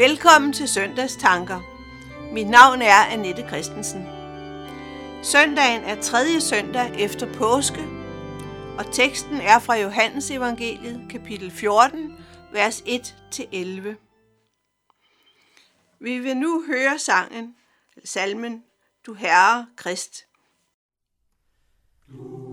Velkommen til Søndagstanker. Mit navn er Annette Christensen. Søndagen er tredje søndag efter påske, og teksten er fra Johannes evangeliet, kapitel 14, vers 1-11. Vi vil nu høre sangen, salmen, Du Herre Krist. Du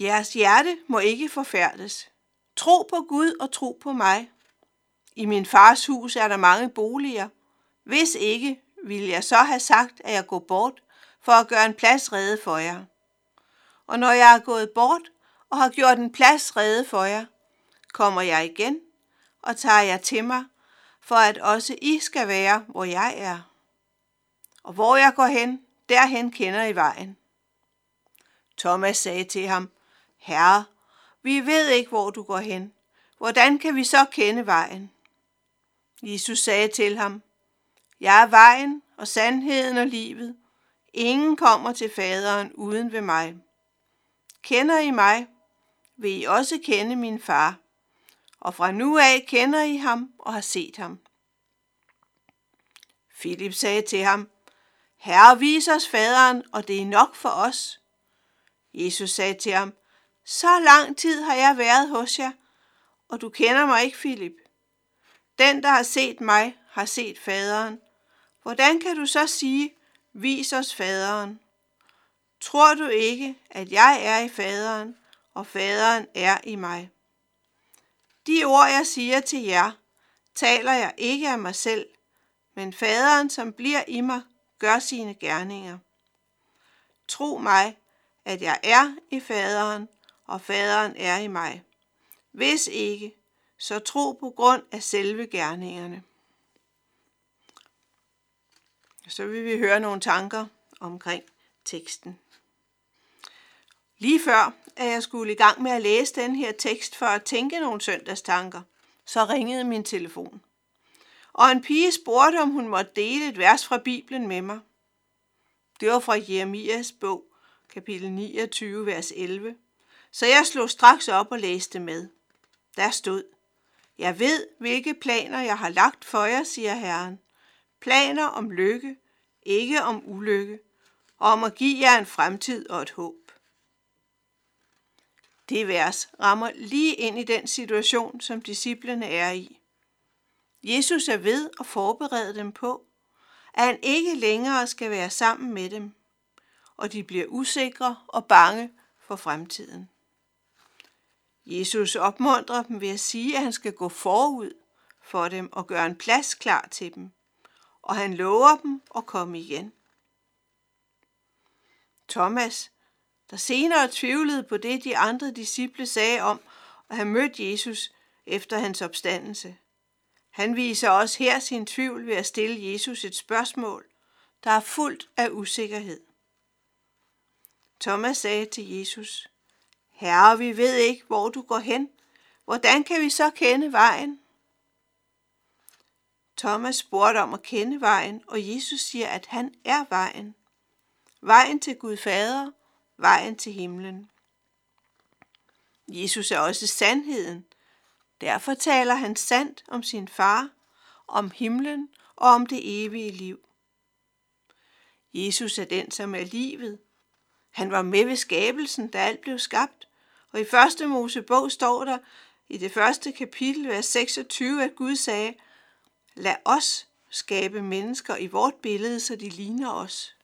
Jeres hjerte må ikke forfærdes. Tro på Gud og tro på mig. I min fars hus er der mange boliger. Hvis ikke, ville jeg så have sagt, at jeg går bort for at gøre en plads rede for jer. Og når jeg er gået bort og har gjort en plads rede for jer, kommer jeg igen og tager jer til mig, for at også I skal være, hvor jeg er. Og hvor jeg går hen, derhen kender I vejen. Thomas sagde til ham, Herre, vi ved ikke, hvor du går hen. Hvordan kan vi så kende vejen? Jesus sagde til ham, Jeg er vejen og sandheden og livet. Ingen kommer til faderen uden ved mig. Kender I mig, vil I også kende min far. Og fra nu af kender I ham og har set ham. Filip sagde til ham, Herre, vis os faderen, og det er nok for os. Jesus sagde til ham, så lang tid har jeg været hos jer, og du kender mig ikke, Filip. Den, der har set mig, har set faderen. Hvordan kan du så sige, vis os faderen? Tror du ikke, at jeg er i faderen, og faderen er i mig? De ord, jeg siger til jer, taler jeg ikke af mig selv, men faderen, som bliver i mig, gør sine gerninger. Tro mig, at jeg er i faderen, og faderen er i mig. Hvis ikke, så tro på grund af selve gerningerne. Så vil vi høre nogle tanker omkring teksten. Lige før, at jeg skulle i gang med at læse den her tekst for at tænke nogle søndagstanker, så ringede min telefon. Og en pige spurgte, om hun måtte dele et vers fra Bibelen med mig. Det var fra Jeremias bog, kapitel 29, vers 11 så jeg slog straks op og læste med. Der stod, Jeg ved, hvilke planer jeg har lagt for jer, siger Herren. Planer om lykke, ikke om ulykke, og om at give jer en fremtid og et håb. Det vers rammer lige ind i den situation, som disciplene er i. Jesus er ved at forberede dem på, at han ikke længere skal være sammen med dem, og de bliver usikre og bange for fremtiden. Jesus opmuntrer dem ved at sige, at han skal gå forud for dem og gøre en plads klar til dem, og han lover dem at komme igen. Thomas, der senere tvivlede på det, de andre disciple sagde om at have mødt Jesus efter hans opstandelse. Han viser også her sin tvivl ved at stille Jesus et spørgsmål, der er fuldt af usikkerhed. Thomas sagde til Jesus, Herre, vi ved ikke, hvor du går hen. Hvordan kan vi så kende vejen? Thomas spurgte om at kende vejen, og Jesus siger, at han er vejen. Vejen til Gud Fader, vejen til himlen. Jesus er også sandheden. Derfor taler han sandt om sin far, om himlen og om det evige liv. Jesus er den, som er livet. Han var med ved skabelsen, da alt blev skabt. Og i første Mosebog står der i det første kapitel, vers 26, at Gud sagde, lad os skabe mennesker i vort billede, så de ligner os.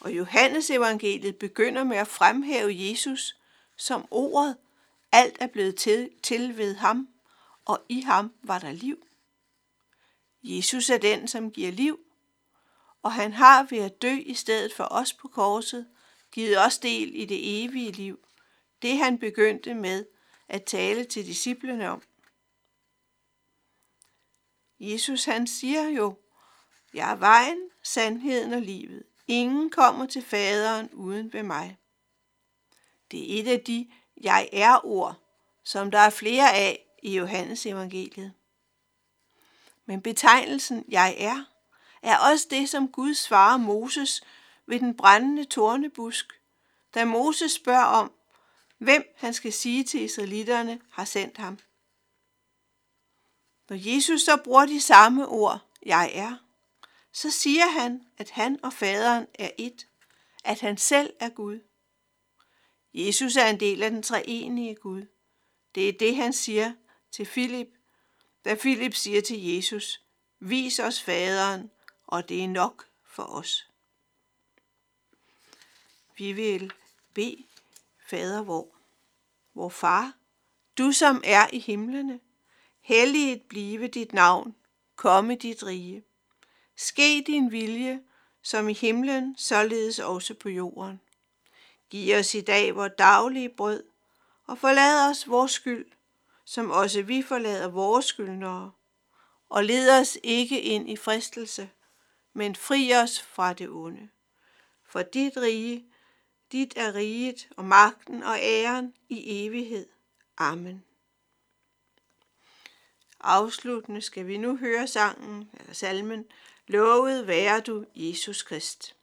Og Johannes evangeliet begynder med at fremhæve Jesus som ordet. Alt er blevet til, til ved ham, og i ham var der liv. Jesus er den, som giver liv, og han har ved at dø i stedet for os på korset, givet os del i det evige liv, det han begyndte med at tale til disciplene om. Jesus han siger jo, jeg er vejen, sandheden og livet. Ingen kommer til faderen uden ved mig. Det er et af de jeg er ord, som der er flere af i Johannes evangeliet. Men betegnelsen jeg er, er også det, som Gud svarer Moses ved den brændende tornebusk, da Moses spørger om, hvem han skal sige til israelitterne har sendt ham. Når Jesus så bruger de samme ord, jeg er, så siger han, at han og faderen er et, at han selv er Gud. Jesus er en del af den treenige Gud. Det er det, han siger til Filip, da Filip siger til Jesus, vis os faderen, og det er nok for os. Vi vil bede Fader vor, vor far, du som er i himlene, helliget blive dit navn, komme dit rige. Ske din vilje, som i himlen, således også på jorden. Giv os i dag vores daglige brød, og forlad os vores skyld, som også vi forlader vores skyldnere. Og led os ikke ind i fristelse, men fri os fra det onde. For dit rige, dit er riget og magten og æren i evighed. Amen. Afsluttende skal vi nu høre sangen, eller salmen, Lovet være du, Jesus Krist.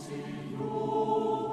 Saint Rose.